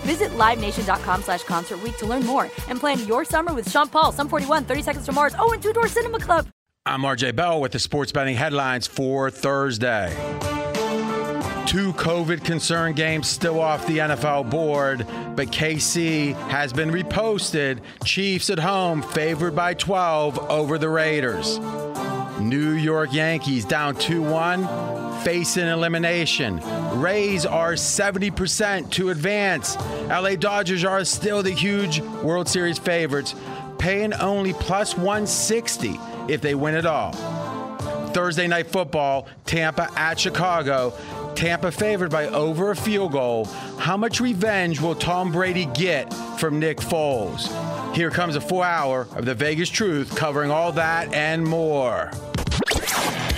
Visit LiveNation.com slash Concert to learn more and plan your summer with Sean Paul, Sum 41, 30 Seconds to Mars, oh, and Two Door Cinema Club. I'm RJ Bell with the sports betting headlines for Thursday. Two COVID concern games still off the NFL board, but KC has been reposted. Chiefs at home, favored by 12 over the Raiders. New York Yankees down 2 1, facing elimination. Rays are 70% to advance. LA Dodgers are still the huge World Series favorites, paying only plus 160 if they win it all. Thursday night football, Tampa at Chicago. Tampa favored by over a field goal. How much revenge will Tom Brady get from Nick Foles? Here comes a full hour of the Vegas Truth covering all that and more.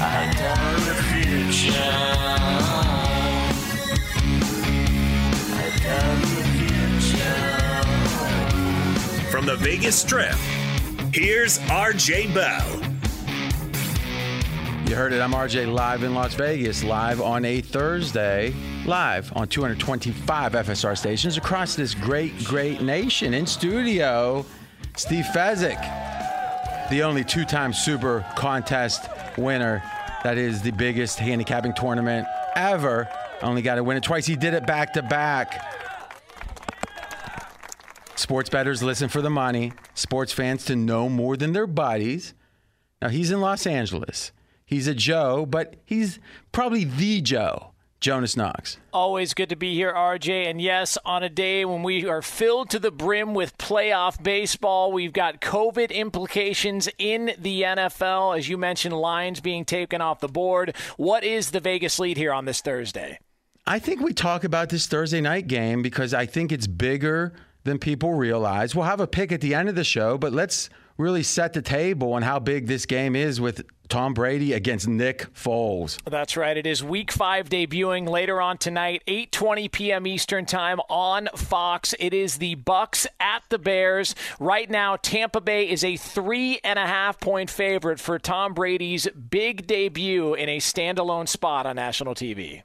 From the Vegas Strip, here's RJ Bell. You heard it. I'm RJ live in Las Vegas, live on a Thursday, live on 225 FSR stations across this great, great nation. In studio, Steve Fezzik, the only two time Super Contest winner. That is the biggest handicapping tournament ever. Only got to win it twice. He did it back to back. Sports bettors listen for the money. Sports fans to know more than their buddies. Now he's in Los Angeles. He's a Joe, but he's probably the Joe. Jonas Knox. Always good to be here, RJ. And yes, on a day when we are filled to the brim with playoff baseball, we've got COVID implications in the NFL. As you mentioned, lines being taken off the board. What is the Vegas lead here on this Thursday? I think we talk about this Thursday night game because I think it's bigger than people realize. We'll have a pick at the end of the show, but let's really set the table on how big this game is with Tom Brady against Nick Foles. That's right. It is Week Five debuting later on tonight, 8:20 p.m. Eastern Time on Fox. It is the Bucs at the Bears. Right now, Tampa Bay is a three and a half point favorite for Tom Brady's big debut in a standalone spot on national TV.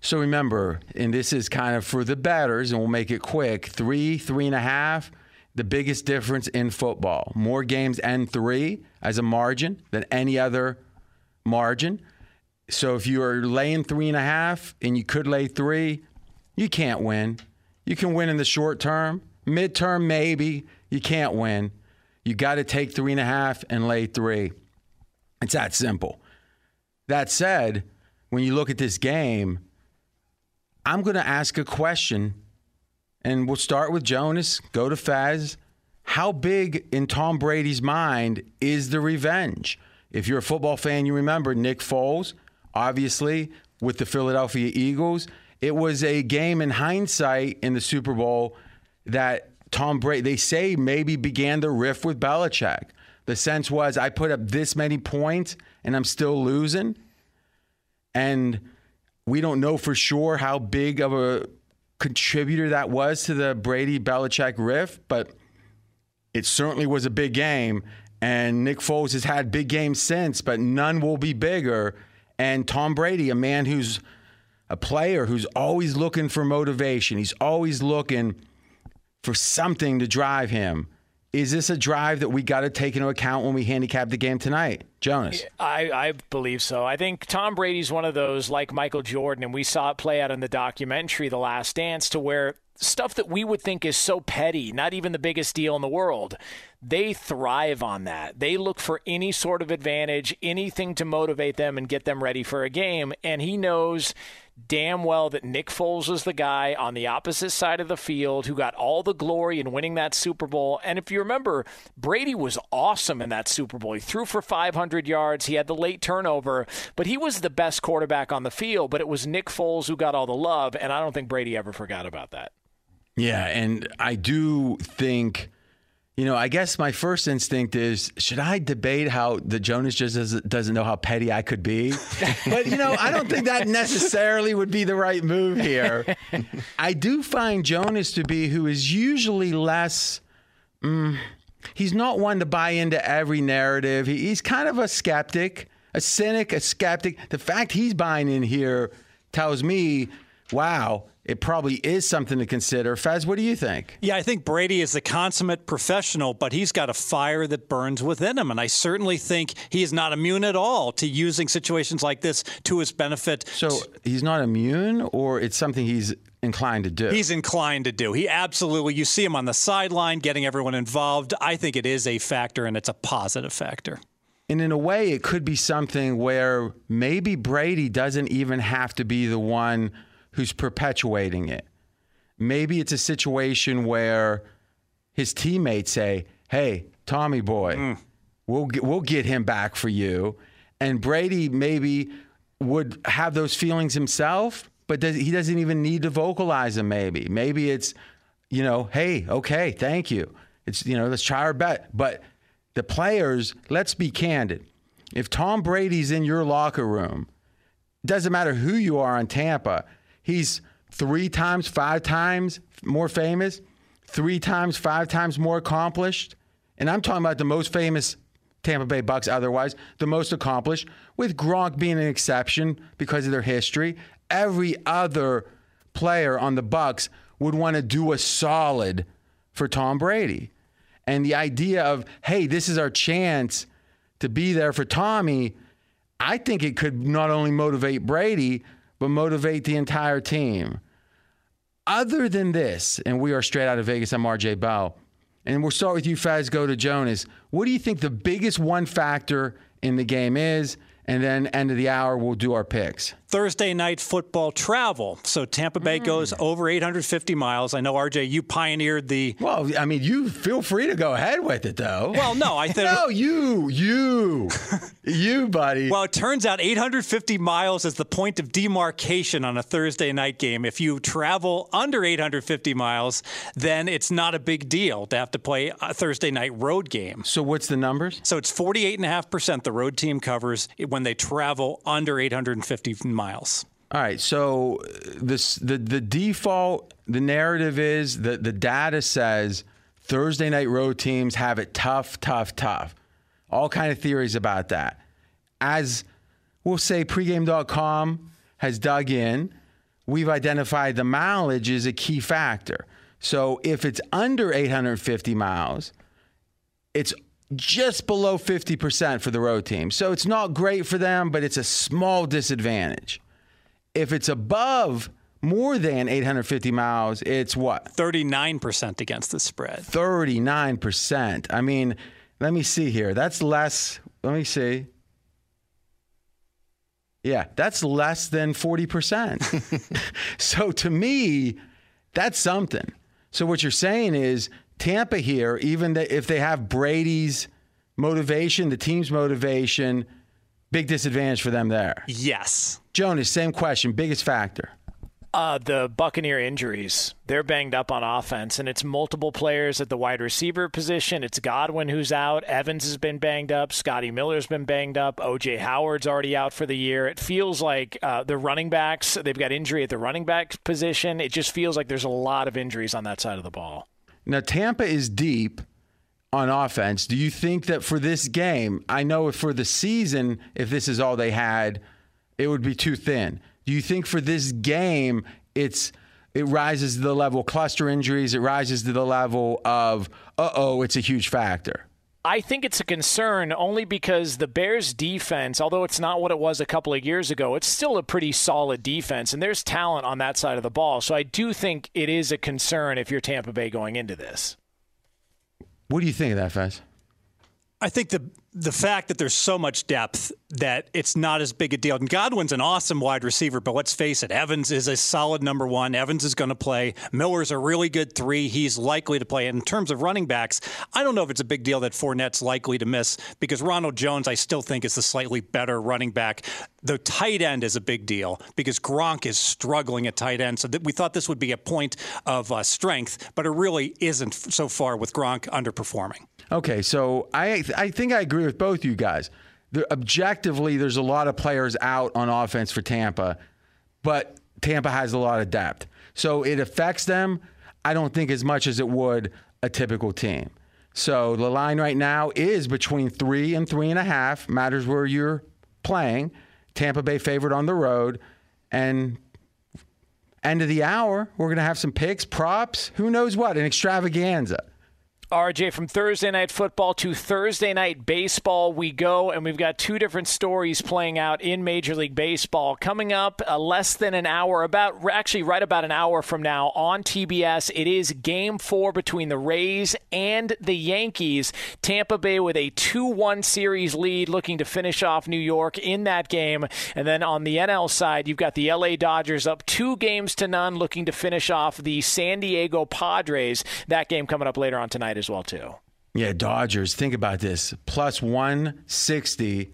So remember, and this is kind of for the batters, and we'll make it quick three, three and a half, the biggest difference in football. More games end three as a margin than any other margin. So if you are laying three and a half and you could lay three, you can't win. You can win in the short term, midterm, maybe. You can't win. You got to take three and a half and lay three. It's that simple. That said, when you look at this game, I'm going to ask a question, and we'll start with Jonas, go to Fez. How big in Tom Brady's mind is the revenge? If you're a football fan, you remember Nick Foles, obviously, with the Philadelphia Eagles. It was a game in hindsight in the Super Bowl that Tom Brady, they say, maybe began the rift with Belichick. The sense was, I put up this many points and I'm still losing. And we don't know for sure how big of a contributor that was to the Brady Belichick riff, but it certainly was a big game. And Nick Foles has had big games since, but none will be bigger. And Tom Brady, a man who's a player who's always looking for motivation, he's always looking for something to drive him. Is this a drive that we got to take into account when we handicap the game tonight? Jonas. I, I believe so. I think Tom Brady's one of those like Michael Jordan, and we saw it play out in the documentary The Last Dance to where stuff that we would think is so petty, not even the biggest deal in the world, they thrive on that. They look for any sort of advantage, anything to motivate them and get them ready for a game. And he knows damn well that Nick Foles was the guy on the opposite side of the field who got all the glory in winning that Super Bowl. And if you remember, Brady was awesome in that Super Bowl. He threw for 500 yards. He had the late turnover, but he was the best quarterback on the field. But it was Nick Foles who got all the love. And I don't think Brady ever forgot about that. Yeah. And I do think you know, I guess my first instinct is should I debate how the Jonas just doesn't, know how petty I could be? but, you know, I don't think that necessarily would be the right move here. I do find Jonas to be who is usually less. Mm, he's not one to buy into every narrative. He, he's kind of a skeptic, a cynic, a skeptic. The fact he's buying in here tells me, wow, it probably is something to consider. Fez, what do you think? Yeah, I think Brady is a consummate professional, but he's got a fire that burns within him. And I certainly think he is not immune at all to using situations like this to his benefit. So he's not immune, or it's something he's inclined to do? He's inclined to do. He absolutely, you see him on the sideline getting everyone involved. I think it is a factor, and it's a positive factor. And in a way, it could be something where maybe Brady doesn't even have to be the one who's perpetuating it. Maybe it's a situation where his teammates say, "Hey, Tommy boy, mm. we'll get, we'll get him back for you," and Brady maybe would have those feelings himself, but does, he doesn't even need to vocalize them. Maybe, maybe it's, you know, "Hey, okay, thank you." It's you know, let's try our bet, but the players, let's be candid. If Tom Brady's in your locker room, doesn't matter who you are on Tampa, He's three times, five times more famous, three times, five times more accomplished. And I'm talking about the most famous Tampa Bay Bucs otherwise, the most accomplished, with Gronk being an exception because of their history. Every other player on the Bucs would want to do a solid for Tom Brady. And the idea of, hey, this is our chance to be there for Tommy, I think it could not only motivate Brady, but motivate the entire team. Other than this, and we are straight out of Vegas, I'm RJ Bell, and we'll start with you, Faz, go to Jonas. What do you think the biggest one factor in the game is? And then end of the hour, we'll do our picks. Thursday night football travel. So Tampa Bay mm. goes over 850 miles. I know RJ, you pioneered the. Well, I mean, you feel free to go ahead with it, though. Well, no, I think. no, you, you, you, buddy. Well, it turns out 850 miles is the point of demarcation on a Thursday night game. If you travel under 850 miles, then it's not a big deal to have to play a Thursday night road game. So what's the numbers? So it's 48.5% the road team covers when they travel under 850 miles miles. All right. So uh, this the the default the narrative is that the data says Thursday night road teams have it tough, tough, tough. All kind of theories about that. As we'll say pregame.com has dug in, we've identified the mileage is a key factor. So if it's under 850 miles, it's just below 50% for the road team. So it's not great for them, but it's a small disadvantage. If it's above more than 850 miles, it's what? 39% against the spread. 39%. I mean, let me see here. That's less. Let me see. Yeah, that's less than 40%. so to me, that's something. So what you're saying is Tampa here, even if they have Brady's motivation, the team's motivation, big disadvantage for them there. Yes. Jonas, same question. Biggest factor. Uh, the Buccaneer injuries. They're banged up on offense, and it's multiple players at the wide receiver position. It's Godwin who's out. Evans has been banged up. Scotty Miller's been banged up. OJ Howard's already out for the year. It feels like uh, the running backs, they've got injury at the running back position. It just feels like there's a lot of injuries on that side of the ball. Now, Tampa is deep on offense. Do you think that for this game, I know for the season, if this is all they had, it would be too thin. Do you think for this game, it's it rises to the level cluster injuries, it rises to the level of uh oh, it's a huge factor? I think it's a concern only because the Bears' defense, although it's not what it was a couple of years ago, it's still a pretty solid defense, and there's talent on that side of the ball. So I do think it is a concern if you're Tampa Bay going into this. What do you think of that, Fez? I think the the fact that there's so much depth that it's not as big a deal. And Godwin's an awesome wide receiver, but let's face it, Evans is a solid number one. Evans is going to play. Miller's a really good three. He's likely to play. And in terms of running backs, I don't know if it's a big deal that Fournette's likely to miss because Ronald Jones, I still think, is the slightly better running back. The tight end is a big deal because Gronk is struggling at tight end. So th- we thought this would be a point of uh, strength, but it really isn't so far with Gronk underperforming. Okay, so I I think I agree with both you guys. The, objectively, there's a lot of players out on offense for Tampa, but Tampa has a lot of depth, so it affects them. I don't think as much as it would a typical team. So the line right now is between three and three and a half. Matters where you're playing. Tampa Bay favored on the road, and end of the hour, we're going to have some picks, props, who knows what, an extravaganza. RJ, from Thursday night football to Thursday night baseball, we go, and we've got two different stories playing out in Major League Baseball. Coming up uh, less than an hour, about actually right about an hour from now on TBS, it is game four between the Rays and the Yankees. Tampa Bay with a 2 1 series lead, looking to finish off New York in that game. And then on the NL side, you've got the LA Dodgers up two games to none, looking to finish off the San Diego Padres. That game coming up later on tonight as well too. Yeah, Dodgers. Think about this: plus one sixty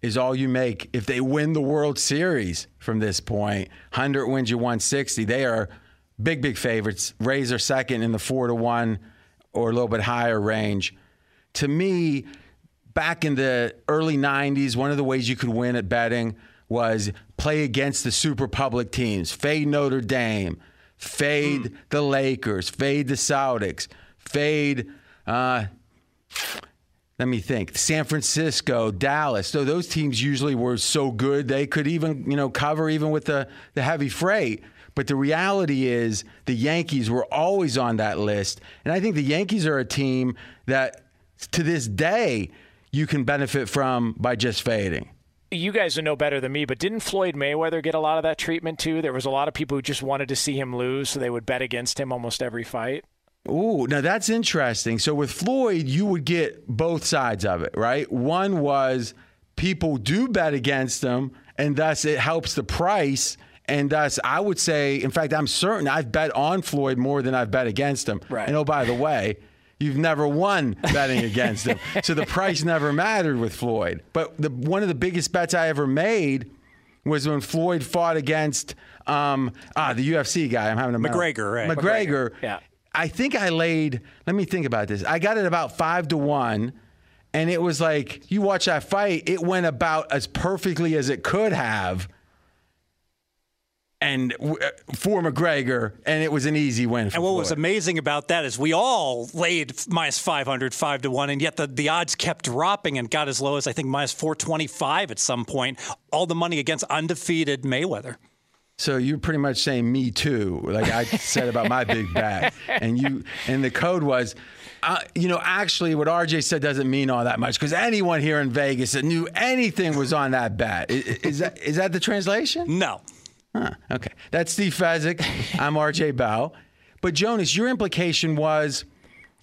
is all you make if they win the World Series from this point. Hundred wins you one sixty. They are big, big favorites. Rays are second in the four to one or a little bit higher range. To me, back in the early '90s, one of the ways you could win at betting was play against the super public teams. Fade Notre Dame, fade mm. the Lakers, fade the Celtics fade. Uh, let me think. San Francisco, Dallas. So those teams usually were so good they could even, you know, cover even with the, the heavy freight. But the reality is the Yankees were always on that list. And I think the Yankees are a team that to this day you can benefit from by just fading you guys know better than me, but didn't Floyd Mayweather get a lot of that treatment too? There was a lot of people who just wanted to see him lose, so they would bet against him almost every fight. Ooh, now that's interesting. So with Floyd, you would get both sides of it, right? One was people do bet against him, and thus it helps the price. And thus, I would say, in fact, I'm certain I've bet on Floyd more than I've bet against him. Right. And oh, by the way, you've never won betting against him. So the price never mattered with Floyd. But the, one of the biggest bets I ever made was when Floyd fought against um, ah the UFC guy. I'm having a McGregor, right? McGregor. McGregor. Yeah. I think I laid, let me think about this. I got it about five to one. And it was like, you watch that fight, it went about as perfectly as it could have. And uh, for McGregor, and it was an easy win. and what Floyd. was amazing about that is we all laid minus 500, 5 to 1, and yet the, the odds kept dropping and got as low as, I think, minus 425 at some point. All the money against undefeated Mayweather. So you're pretty much saying me too, like I said about my big bet, and you and the code was, uh, you know, actually what RJ said doesn't mean all that much because anyone here in Vegas that knew anything was on that bat. Is, is that is that the translation? No. Huh, okay, that's Steve Fezzik. I'm RJ Bell, but Jonas, your implication was,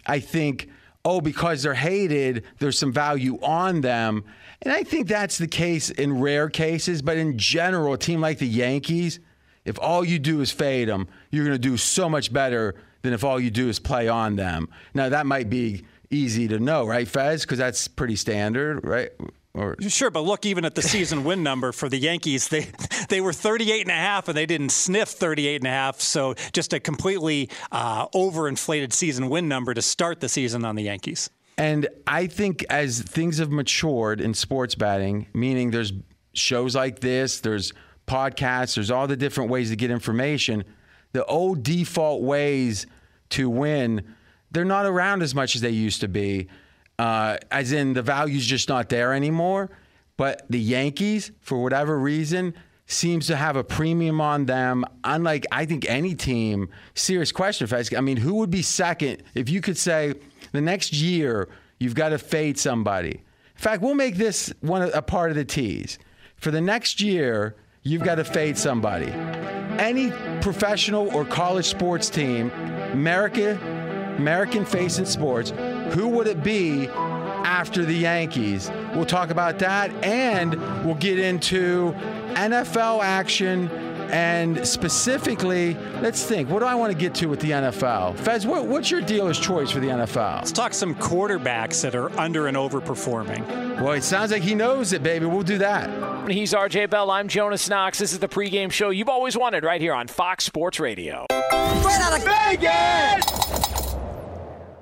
I think, oh, because they're hated, there's some value on them. And I think that's the case in rare cases, but in general, a team like the Yankees, if all you do is fade them, you're going to do so much better than if all you do is play on them. Now, that might be easy to know, right, Fez? Because that's pretty standard, right? Or sure, but look, even at the season win number for the Yankees, they they were 38 and a half, and they didn't sniff 38 and a half. So just a completely uh, overinflated season win number to start the season on the Yankees. And I think as things have matured in sports betting, meaning there's shows like this, there's podcasts, there's all the different ways to get information, the old default ways to win, they're not around as much as they used to be. Uh, as in, the value's just not there anymore. But the Yankees, for whatever reason, seems to have a premium on them. Unlike, I think, any team. Serious question, if I, I mean, who would be second if you could say the next year you've got to fade somebody? In fact, we'll make this one a part of the tease. For the next year, you've got to fade somebody. Any professional or college sports team, America, American facing sports, who would it be after the Yankees? We'll talk about that and we'll get into NFL action and specifically, let's think. What do I want to get to with the NFL? Fez, what, what's your dealer's choice for the NFL? Let's talk some quarterbacks that are under and overperforming. Well, it sounds like he knows it, baby. We'll do that. He's RJ Bell. I'm Jonas Knox. This is the pregame show you've always wanted right here on Fox Sports Radio. Straight out of Vegas!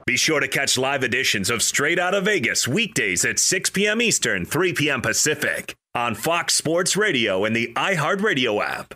Be sure to catch live editions of Straight Out of Vegas weekdays at 6 p.m. Eastern, 3 p.m. Pacific on Fox Sports Radio and the iHeartRadio app.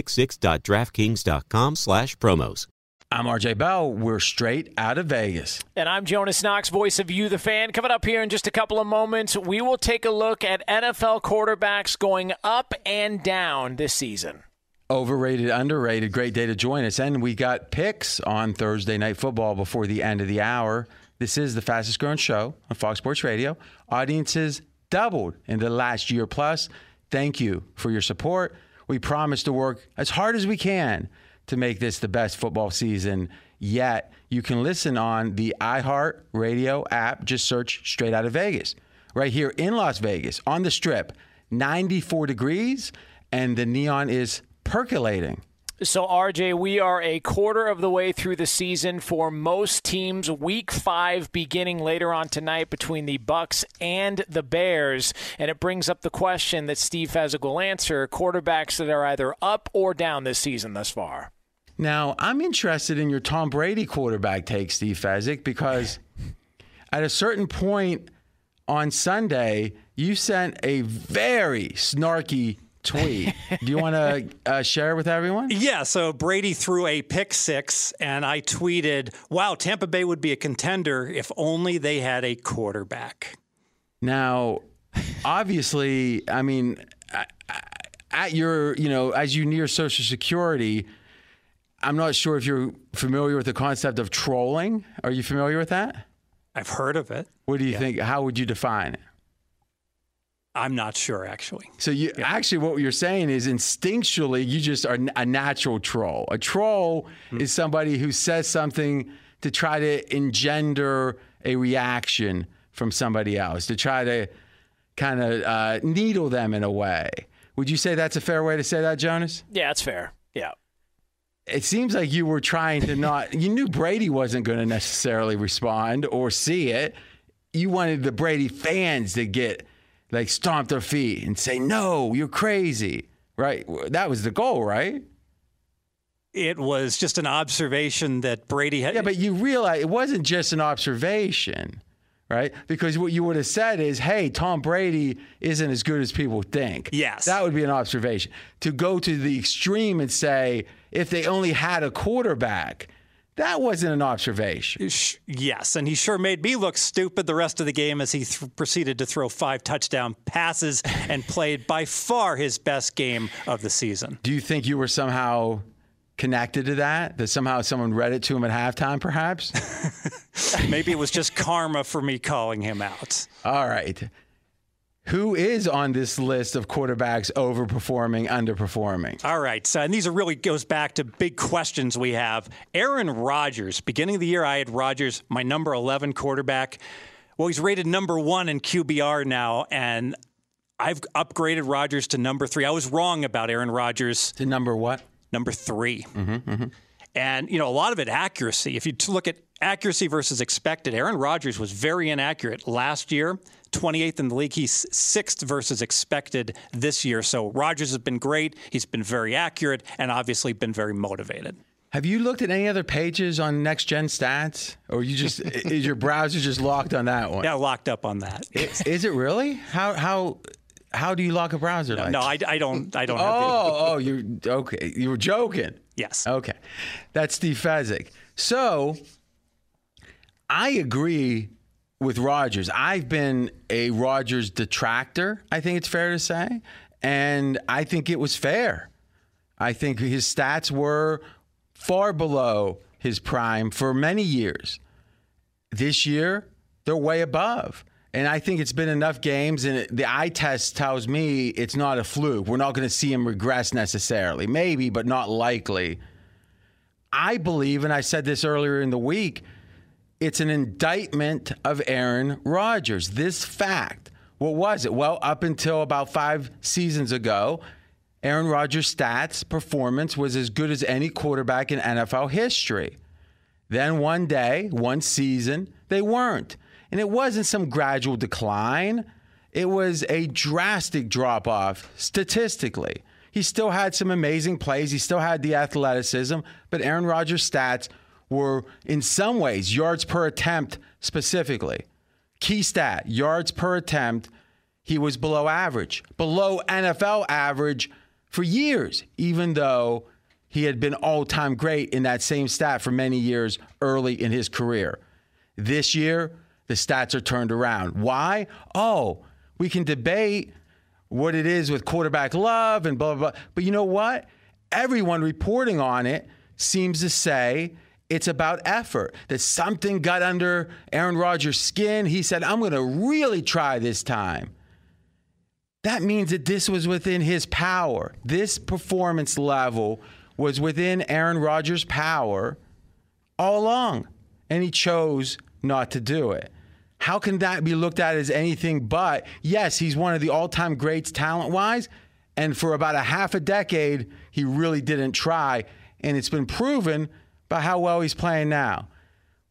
pick6.draftkings.com slash promos. I'm RJ Bell. We're straight out of Vegas. And I'm Jonas Knox, voice of You, the fan. Coming up here in just a couple of moments, we will take a look at NFL quarterbacks going up and down this season. Overrated, underrated. Great day to join us. And we got picks on Thursday Night Football before the end of the hour. This is the fastest growing show on Fox Sports Radio. Audiences doubled in the last year plus. Thank you for your support. We promise to work as hard as we can to make this the best football season yet. You can listen on the iHeart Radio app. Just search Straight Out of Vegas. Right here in Las Vegas on the strip, 94 degrees, and the neon is percolating. So, RJ, we are a quarter of the way through the season for most teams. Week five beginning later on tonight between the Bucs and the Bears, and it brings up the question that Steve Fezzik will answer: quarterbacks that are either up or down this season thus far. Now, I'm interested in your Tom Brady quarterback take, Steve Fezzik, because at a certain point on Sunday, you sent a very snarky tweet. Do you want to uh, share with everyone? Yeah. So Brady threw a pick six, and I tweeted, "Wow, Tampa Bay would be a contender if only they had a quarterback." Now, obviously, I mean, at your, you know, as you near Social Security, I'm not sure if you're familiar with the concept of trolling. Are you familiar with that? I've heard of it. What do you yeah. think? How would you define it? I'm not sure, actually. So you yeah. actually, what you're saying is instinctually, you just are a natural troll. A troll mm-hmm. is somebody who says something to try to engender a reaction from somebody else, to try to kind of uh, needle them in a way. Would you say that's a fair way to say that, Jonas? Yeah, that's fair. Yeah. It seems like you were trying to not. you knew Brady wasn't going to necessarily respond or see it. You wanted the Brady fans to get like stomp their feet and say, "No, you're crazy." Right? That was the goal, right? It was just an observation that Brady had. Yeah, but you realize it wasn't just an observation, right? Because what you would have said is, "Hey, Tom Brady isn't as good as people think." Yes, that would be an observation. To go to the extreme and say, if they only had a quarterback, that wasn't an observation. Yes, and he sure made me look stupid the rest of the game as he th- proceeded to throw five touchdown passes and played by far his best game of the season. Do you think you were somehow connected to that? That somehow someone read it to him at halftime, perhaps? Maybe it was just karma for me calling him out. All right. Who is on this list of quarterbacks overperforming, underperforming? All right. So, and these are really goes back to big questions we have. Aaron Rodgers. Beginning of the year, I had Rodgers, my number 11 quarterback. Well, he's rated number one in QBR now, and I've upgraded Rodgers to number three. I was wrong about Aaron Rodgers. To number what? Number 3 mm-hmm, mm-hmm. And, you know, a lot of it accuracy. If you look at accuracy versus expected, Aaron Rodgers was very inaccurate last year. 28th in the league. He's sixth versus expected this year. So Rodgers has been great. He's been very accurate and obviously been very motivated. Have you looked at any other pages on Next Gen Stats, or you just is your browser just locked on that one? Yeah, locked up on that. is, is it really? How how How do you lock a browser? No, like? no I, I don't. I don't. Oh, oh, you're okay. You were joking. Yes. Okay. That's Steve Fezzik. So I agree with Rodgers. I've been a Rodgers detractor, I think it's fair to say. And I think it was fair. I think his stats were far below his prime for many years. This year, they're way above. And I think it's been enough games, and the eye test tells me it's not a fluke. We're not going to see him regress necessarily. Maybe, but not likely. I believe, and I said this earlier in the week, it's an indictment of Aaron Rodgers. This fact. What was it? Well, up until about five seasons ago, Aaron Rodgers' stats performance was as good as any quarterback in NFL history. Then one day, one season, they weren't. And it wasn't some gradual decline, it was a drastic drop off statistically. He still had some amazing plays, he still had the athleticism, but Aaron Rodgers' stats were, in some ways, yards per attempt specifically. Key stat yards per attempt, he was below average, below NFL average for years, even though he had been all time great in that same stat for many years early in his career. This year, the stats are turned around. Why? Oh, we can debate what it is with quarterback love and blah, blah, blah. But you know what? Everyone reporting on it seems to say it's about effort, that something got under Aaron Rodgers' skin. He said, I'm going to really try this time. That means that this was within his power. This performance level was within Aaron Rodgers' power all along, and he chose not to do it. How can that be looked at as anything but? Yes, he's one of the all time greats talent wise, and for about a half a decade, he really didn't try, and it's been proven by how well he's playing now.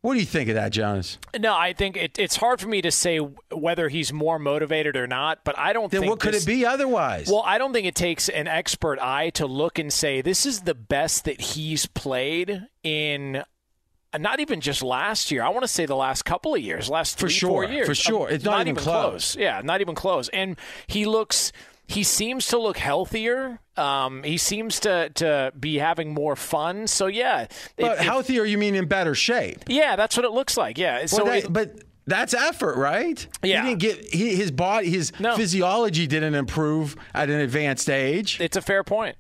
What do you think of that, Jonas? No, I think it, it's hard for me to say whether he's more motivated or not, but I don't Then think. what could this- it be otherwise? Well, I don't think it takes an expert eye to look and say this is the best that he's played in. Uh, Not even just last year. I want to say the last couple of years, last For three, sure, four years. for sure. Um, It's not even close. Yeah, not even close. And he looks. He seems to look healthier. Um, he seems to to be having more fun. So yeah, but if- healthier, you mean in better shape? yeah, that's what it looks like. Yeah. So that- it- but that's effort, right? Yeah. He didn't get he, his body, his physiology didn't improve at an advanced age. It's a fair point.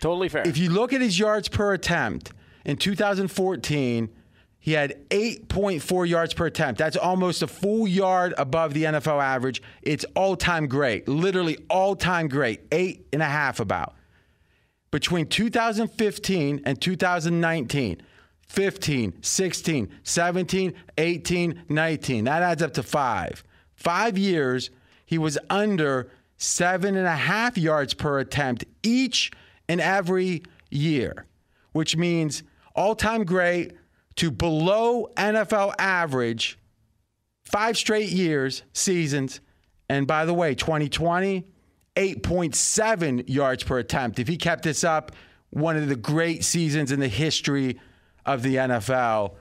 Totally fair. If you look at his yards per attempt in 2014, he had 8.4 yards per attempt. That's almost a full yard above the NFL average. It's all time great, literally all time great, eight and a half about. Between 2015 and 2019, 15, 16, 17, 18, 19. That adds up to five. Five years, he was under seven and a half yards per attempt each and every year, which means all time great to below NFL average, five straight years, seasons. And by the way, 2020, 8.7 yards per attempt. If he kept this up, one of the great seasons in the history of the NFL.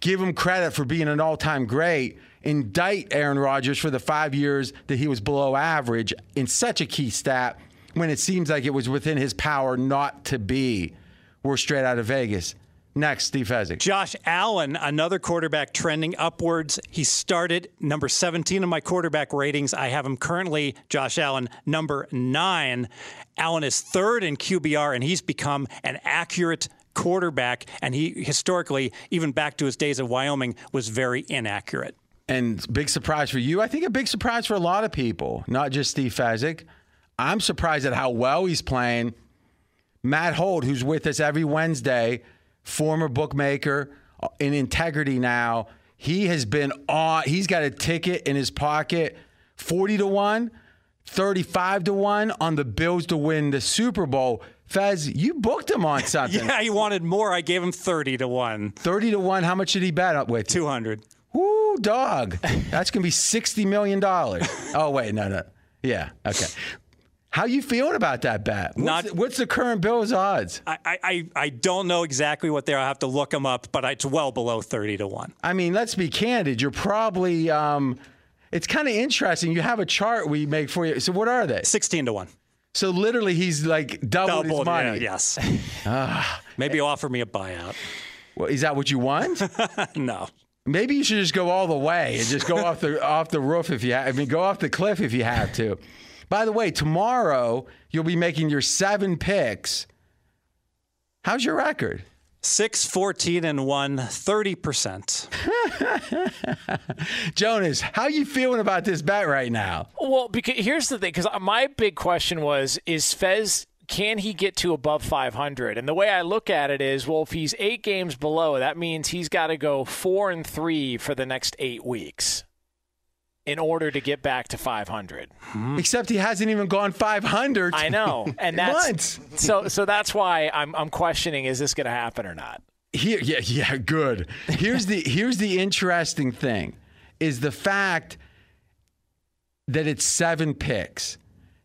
Give him credit for being an all time great. Indict Aaron Rodgers for the five years that he was below average in such a key stat when it seems like it was within his power not to be. We're straight out of Vegas. Next, Steve Fezzik. Josh Allen, another quarterback trending upwards. He started number 17 in my quarterback ratings. I have him currently, Josh Allen, number nine. Allen is third in QBR, and he's become an accurate quarterback. And he historically, even back to his days at Wyoming, was very inaccurate. And big surprise for you. I think a big surprise for a lot of people, not just Steve Fezzik. I'm surprised at how well he's playing. Matt Holt, who's with us every Wednesday, former bookmaker uh, in integrity now. He has been on, he's got a ticket in his pocket 40 to 1, 35 to 1 on the Bills to win the Super Bowl. Fez, you booked him on something. Yeah, he wanted more. I gave him 30 to 1. 30 to 1. How much did he bet up with? 200. Woo, dog. That's going to be $60 million. Oh, wait, no, no. Yeah, okay. How you feeling about that bet? What's, Not- the, what's the current Bills odds? I, I, I don't know exactly what they're. I'll have to look them up, but it's well below 30 to 1. I mean, let's be candid. You're probably um, It's kind of interesting. You have a chart we make for you. So what are they? 16 to 1. So literally, he's like doubled, his money. yeah, yes. Ah. Maybe offer me a buyout. Well, is that what you want? no. Maybe you should just go all the way and just go off the off the roof if you. Ha- I mean, go off the cliff if you have to. By the way, tomorrow you'll be making your seven picks. How's your record? 6, 14, and 1, 30%. Jonas, how are you feeling about this bet right now? Well, because here's the thing, because my big question was: Is Fez can he get to above 500? And the way I look at it is, well, if he's eight games below, that means he's got to go four and three for the next eight weeks in order to get back to 500. Hmm. Except he hasn't even gone 500. I know, and that's Once. so. So that's why I'm I'm questioning: Is this going to happen or not? Here, yeah, yeah, good. Here's the here's the interesting thing, is the fact that it's seven picks.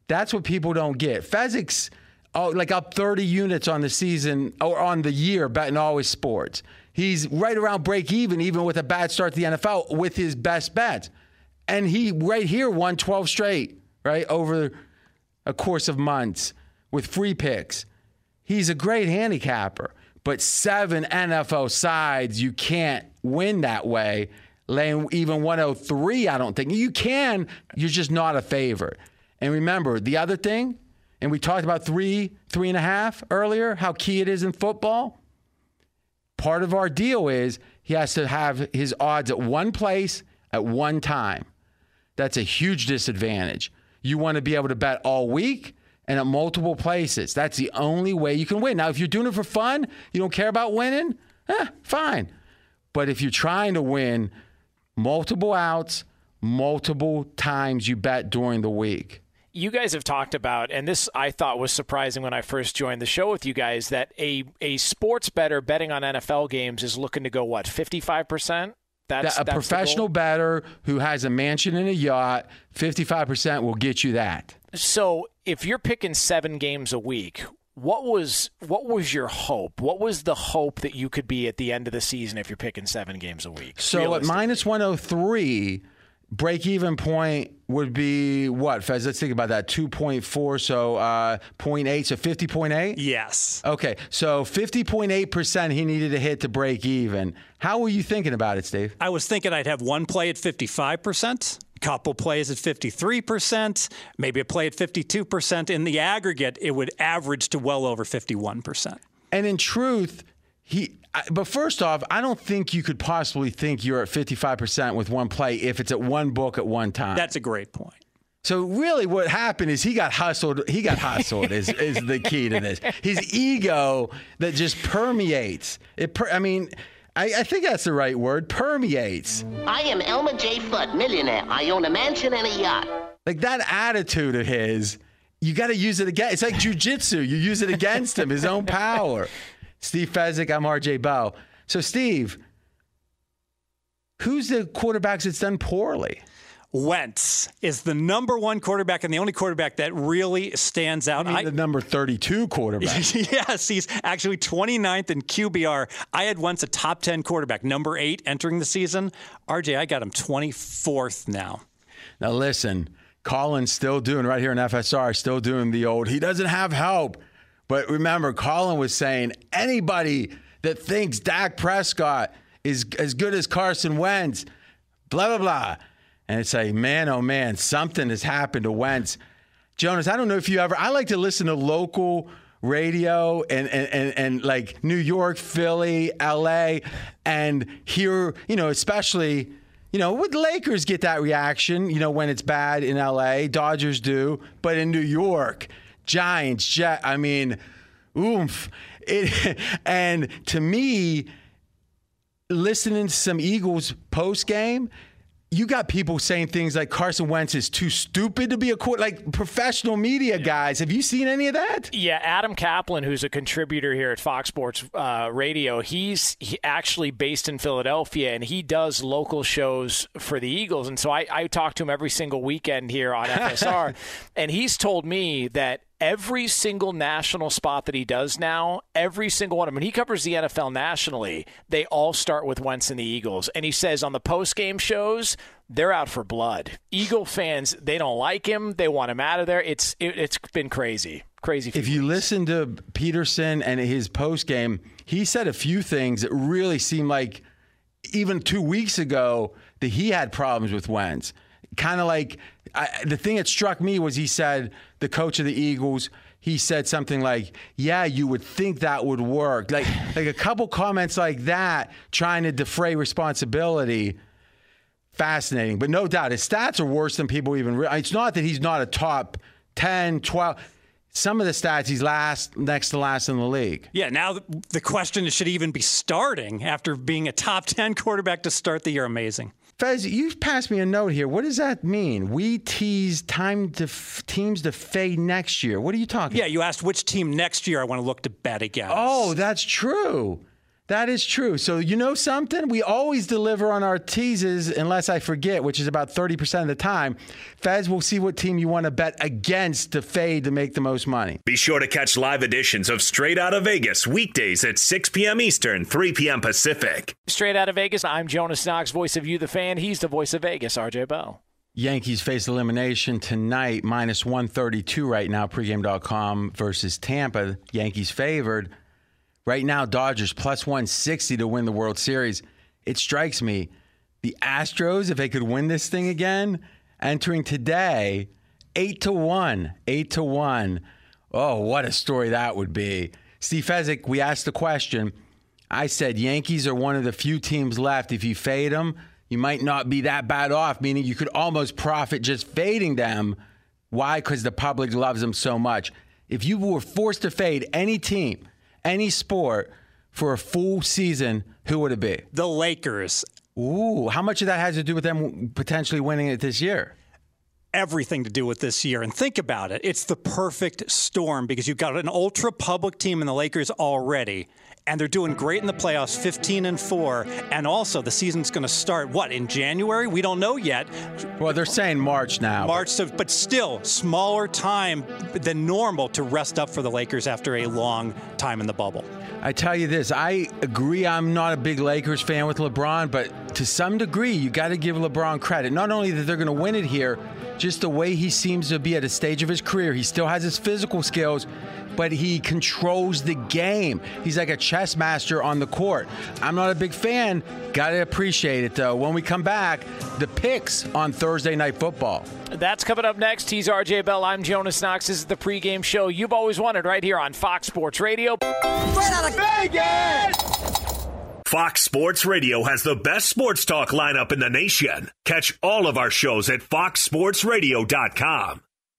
That's what people don't get. Fezzik's oh, like up 30 units on the season or on the year betting always sports. He's right around break even, even with a bad start to the NFL with his best bets. And he right here won 12 straight, right, over a course of months with free picks. He's a great handicapper, but seven NFL sides, you can't win that way. Laying even 103, I don't think. You can, you're just not a favorite. And remember, the other thing, and we talked about three, three and a half earlier, how key it is in football. Part of our deal is he has to have his odds at one place at one time. That's a huge disadvantage. You want to be able to bet all week and at multiple places. That's the only way you can win. Now, if you're doing it for fun, you don't care about winning, eh, fine. But if you're trying to win multiple outs, multiple times you bet during the week. You guys have talked about, and this I thought was surprising when I first joined the show with you guys, that a, a sports better betting on NFL games is looking to go, what, 55%? That's that, a that's professional batter who has a mansion and a yacht. Fifty-five percent will get you that. So if you're picking seven games a week, what was what was your hope? What was the hope that you could be at the end of the season if you're picking seven games a week? So at minus one hundred three, break even point would be what, Fez? Let's think about that. 2.4, so uh, 0.8, so 50.8? Yes. Okay, so 50.8% he needed to hit to break even. How were you thinking about it, Steve? I was thinking I'd have one play at 55%, couple plays at 53%, maybe a play at 52%. In the aggregate, it would average to well over 51%. And in truth, he. I- But first off, I don't think you could possibly think you're at 55% with one play if it's at one book at one time. That's a great point. So really, what happened is he got hustled. He got hustled is, is the key to this. His ego that just permeates. It. Per, I mean, I, I think that's the right word. Permeates. I am Elmer J. Fudd, millionaire. I own a mansion and a yacht. Like that attitude of his, you got to use it again. It's like jujitsu. You use it against him, his own power. Steve Fezzik, I'm RJ Bell. So, Steve, who's the quarterbacks that's done poorly? Wentz is the number one quarterback and the only quarterback that really stands out. I mean, the number 32 quarterback. yes, he's actually 29th in QBR. I had once a top 10 quarterback, number eight entering the season. RJ, I got him 24th now. Now listen, Colin's still doing right here in FSR, still doing the old. He doesn't have help, but remember, Colin was saying anybody that thinks Dak Prescott is as good as Carson Wentz, blah blah blah, and it's like, man, oh man, something has happened to Wentz. Jonas, I don't know if you ever. I like to listen to local radio and, and, and, and like New York, Philly, LA, and hear, you know, especially, you know, would Lakers get that reaction, you know, when it's bad in LA? Dodgers do. But in New York, Giants, Jet, I mean, oomph. It, and to me, listening to some Eagles post game, you got people saying things like Carson Wentz is too stupid to be a court, like professional media guys. Have you seen any of that? Yeah, Adam Caplan, who's a contributor here at Fox Sports uh, Radio, he's he actually based in Philadelphia and he does local shows for the Eagles. And so I, I talk to him every single weekend here on FSR, and he's told me that every single national spot that he does now, every single one of them, when he covers the NFL nationally, they all start with Wentz and the Eagles. And he says on the post game shows, they're out for blood. Eagle fans, they don't like him. They want him out of there. It's it, has been crazy, crazy. If you listen to Pederson and his post game, he said a few things that really seemed like even two weeks ago that he had problems with Wentz. Kind of like I, the thing that struck me was he said the coach of the Eagles. He said something like, "Yeah, you would think that would work." Like like a couple comments like that, trying to defray responsibility fascinating. But no doubt, his stats are worse than people even realize. It's not that he's not a top 10, 12. Some of the stats, he's last, next to last in the league. Yeah, now the question is should he even be starting after being a top 10 quarterback to start the year? Amazing. Fez, you've passed me a note here. What does that mean? We tease time to f- teams to fade next year. What are you talking? Yeah, you asked which team next year I want to look to bet against. Oh, that's true. That is true. So you know something? We always deliver on our teases unless I forget, which is about 30% of the time. Fez will see what team you want to bet against to fade to make the most money. Be sure to catch live editions of Straight Out of Vegas weekdays at 6 p.m. Eastern, 3 p.m. Pacific. Straight Out of Vegas, I'm Jonas Knox, voice of you, the fan. He's the voice of Vegas, RJ Bell. Yankees face elimination tonight, minus 132 right now, pregame.com versus Tampa. Yankees favored. Right now, Dodgers plus 160 to win the World Series. It strikes me the Astros, if they could win this thing again, entering today, eight to one, eight to one. Oh, what a story that would be. Steve Fezzik, we asked the question. I said Yankees are one of the few teams left. If you fade them, you might not be that bad off, meaning you could almost profit just fading them. Why? Because the public loves them so much. If you were forced to fade any team, any sport for a full season, who would it be? The Lakers. Ooh, how much of that has to do with them potentially winning it this year? Everything to do with this year. And think about it. It's the perfect storm because you've got an ultra public team in the Lakers already and they're doing great in the playoffs 15 and 4 and also the season's going to start what in january we don't know yet well they're saying march now march so, but still smaller time than normal to rest up for the lakers after a long time in the bubble I tell you this, I agree I'm not a big Lakers fan with LeBron, but to some degree, you got to give LeBron credit. Not only that they're going to win it here, just the way he seems to be at a stage of his career. He still has his physical skills, but he controls the game. He's like a chess master on the court. I'm not a big fan. Got to appreciate it, though. When we come back, the picks on Thursday Night Football. That's coming up next. He's RJ Bell. I'm Jonas Knox. This is the pregame show you've always wanted right here on Fox Sports Radio. Straight out of Vegas! Fox Sports Radio has the best sports talk lineup in the nation. Catch all of our shows at foxsportsradio.com.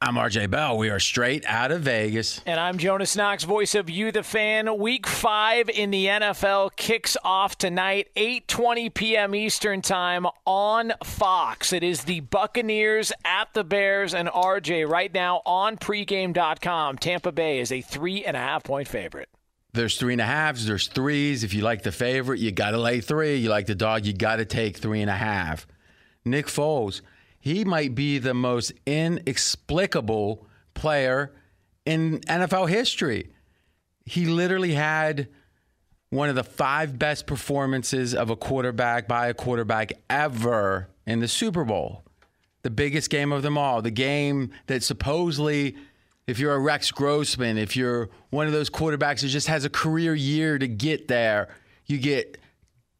I'm RJ Bell. We are straight out of Vegas. And I'm Jonas Knox, voice of You the Fan. Week 5 in the NFL kicks off tonight, 8:20 p.m. Eastern Time on Fox. It is the Buccaneers at the Bears and RJ right now on pregame.com. Tampa Bay is a three and a half point favorite. There's three and a halves, there's threes. If you like the favorite, you got to lay three. You like the dog, you got to take three and a half. Nick Foles he might be the most inexplicable player in NFL history. He literally had one of the five best performances of a quarterback by a quarterback ever in the Super Bowl. The biggest game of them all. The game that supposedly, if you're a Rex Grossman, if you're one of those quarterbacks that just has a career year to get there, you get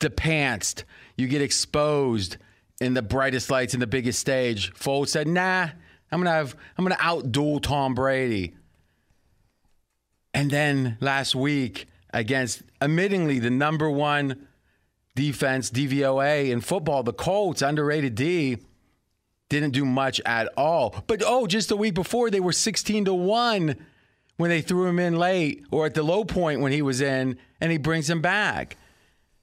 depantsed, you get exposed, in the brightest lights and the biggest stage. Foles said, "Nah, I'm gonna have I'm gonna outduel Tom Brady." And then last week against, admittingly, the number one defense DVOA in football, the Colts, underrated D, didn't do much at all. But oh, just a week before they were 16 to one when they threw him in late or at the low point when he was in, and he brings him back.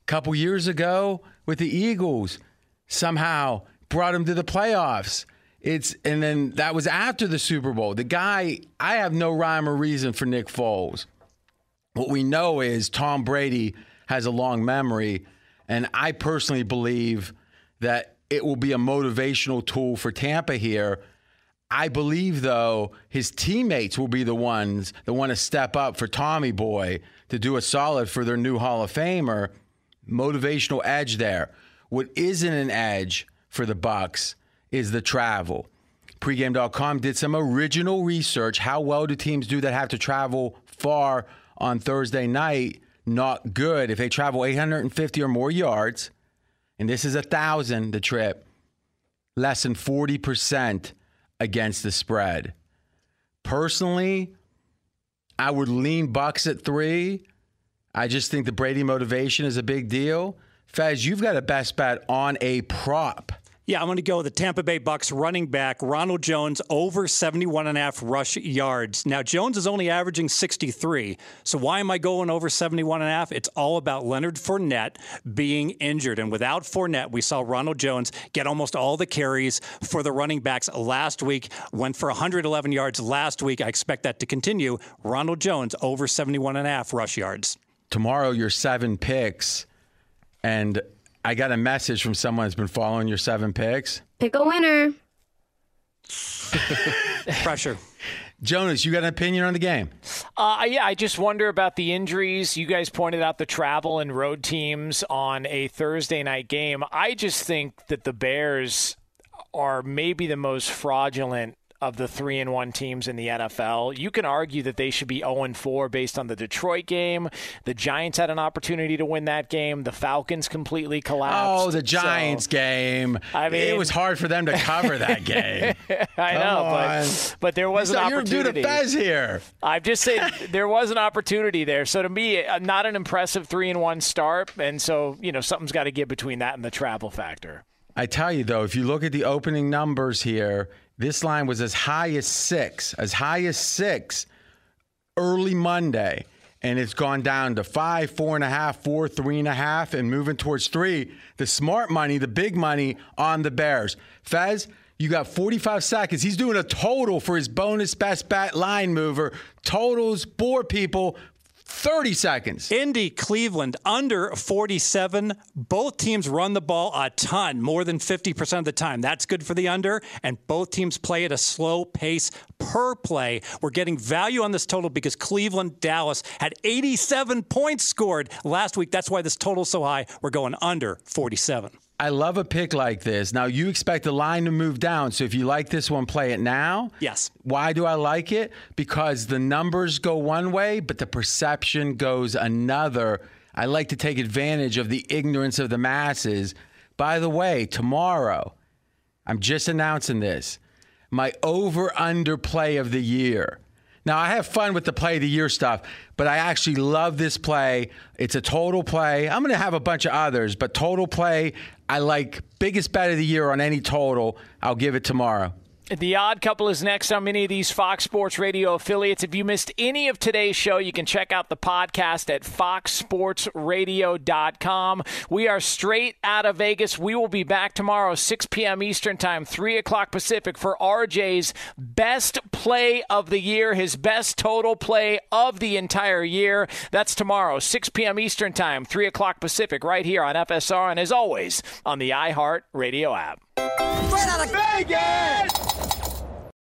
A couple years ago with the Eagles somehow brought him to the playoffs. It's and then that was after the Super Bowl. The guy, I have no rhyme or reason for Nick Foles. What we know is Tom Brady has a long memory, and I personally believe that it will be a motivational tool for Tampa here. I believe though his teammates will be the ones that want to step up for Tommy Boy to do a solid for their new Hall of Famer. Motivational edge there. What isn't an edge for the Bucs is the travel. Pregame.com did some original research. How well do teams do that have to travel far on Thursday night? Not good. If they travel 850 or more yards, and this is a thousand the trip, less than 40% against the spread. Personally, I would lean Bucs at three. I just think the Brady motivation is a big deal. Fez, you've got a best bet on a prop. Yeah, I'm going to go the Tampa Bay Bucs running back Ronald Jones over 71 and a half rush yards. Now Jones is only averaging 63. So why am I going over 71 and a half? It's all about Leonard Fournette being injured and without Fournette, we saw Ronald Jones get almost all the carries for the running backs last week. Went for 111 yards last week. I expect that to continue. Ronald Jones over 71 and a half rush yards. Tomorrow your 7 picks and I got a message from someone that's been following your seven picks. Pick a winner. Pressure. Jonas, you got an opinion on the game? Uh, yeah, I just wonder about the injuries. You guys pointed out the travel and road teams on a Thursday night game. I just think that the Bears are maybe the most fraudulent of the three and one teams in the NFL. You can argue that they should be 0 and 4 based on the Detroit game. The Giants had an opportunity to win that game. The Falcons completely collapsed. Oh, the Giants So, game. I mean, it was hard for them to cover that game. I Come know, but, but there was So an you're opportunity. doing a Fez here. I'm just saying there was an opportunity there. So to me, uh, not an impressive three and one start, and so you know something's got to get between that and the travel factor. I tell you though, if you look at the opening numbers here, this line was as high as six, as high as six early Monday. And it's gone down to five, four and a half, four, three and a half, and moving towards three. The smart money, the big money on the Bears. Fez, you got 45 seconds. He's doing a total for his bonus best bet line mover. Totals, four people, 30 seconds. Indy, Cleveland, under 47. Both teams run the ball a ton, more than 50% of the time. That's good for the under, and both teams play at a slow pace per play. We're getting value on this total because Cleveland, Dallas had 87 points scored last week. That's why this total's so high. We're going under 47. I love a pick like this. Now, you expect the line to move down. So if you like this one, play it now. Yes. Why do I like it? Because the numbers go one way, but the perception goes another. I like to take advantage of the ignorance of the masses. By the way, tomorrow, I'm just announcing this my over under play of the year. Now, I have fun with the play of the year stuff, but I actually love this play. It's a total play. I'm going to have a bunch of others, but total play, I like biggest bet of the year on any total. I'll give it tomorrow. The Odd Couple is next on many of these Fox Sports Radio affiliates. If you missed any of today's show, you can check out the podcast at foxsportsradio.com. We are straight out of Vegas. We will be back tomorrow, 6 p.m. Eastern Time, 3 o'clock Pacific, for RJ's best play of the year, his best total play of the entire year. That's tomorrow, 6 p.m. Eastern Time, 3 o'clock Pacific, right here on FSR, and as always, on the iHeart Radio app. Straight out of Vegas!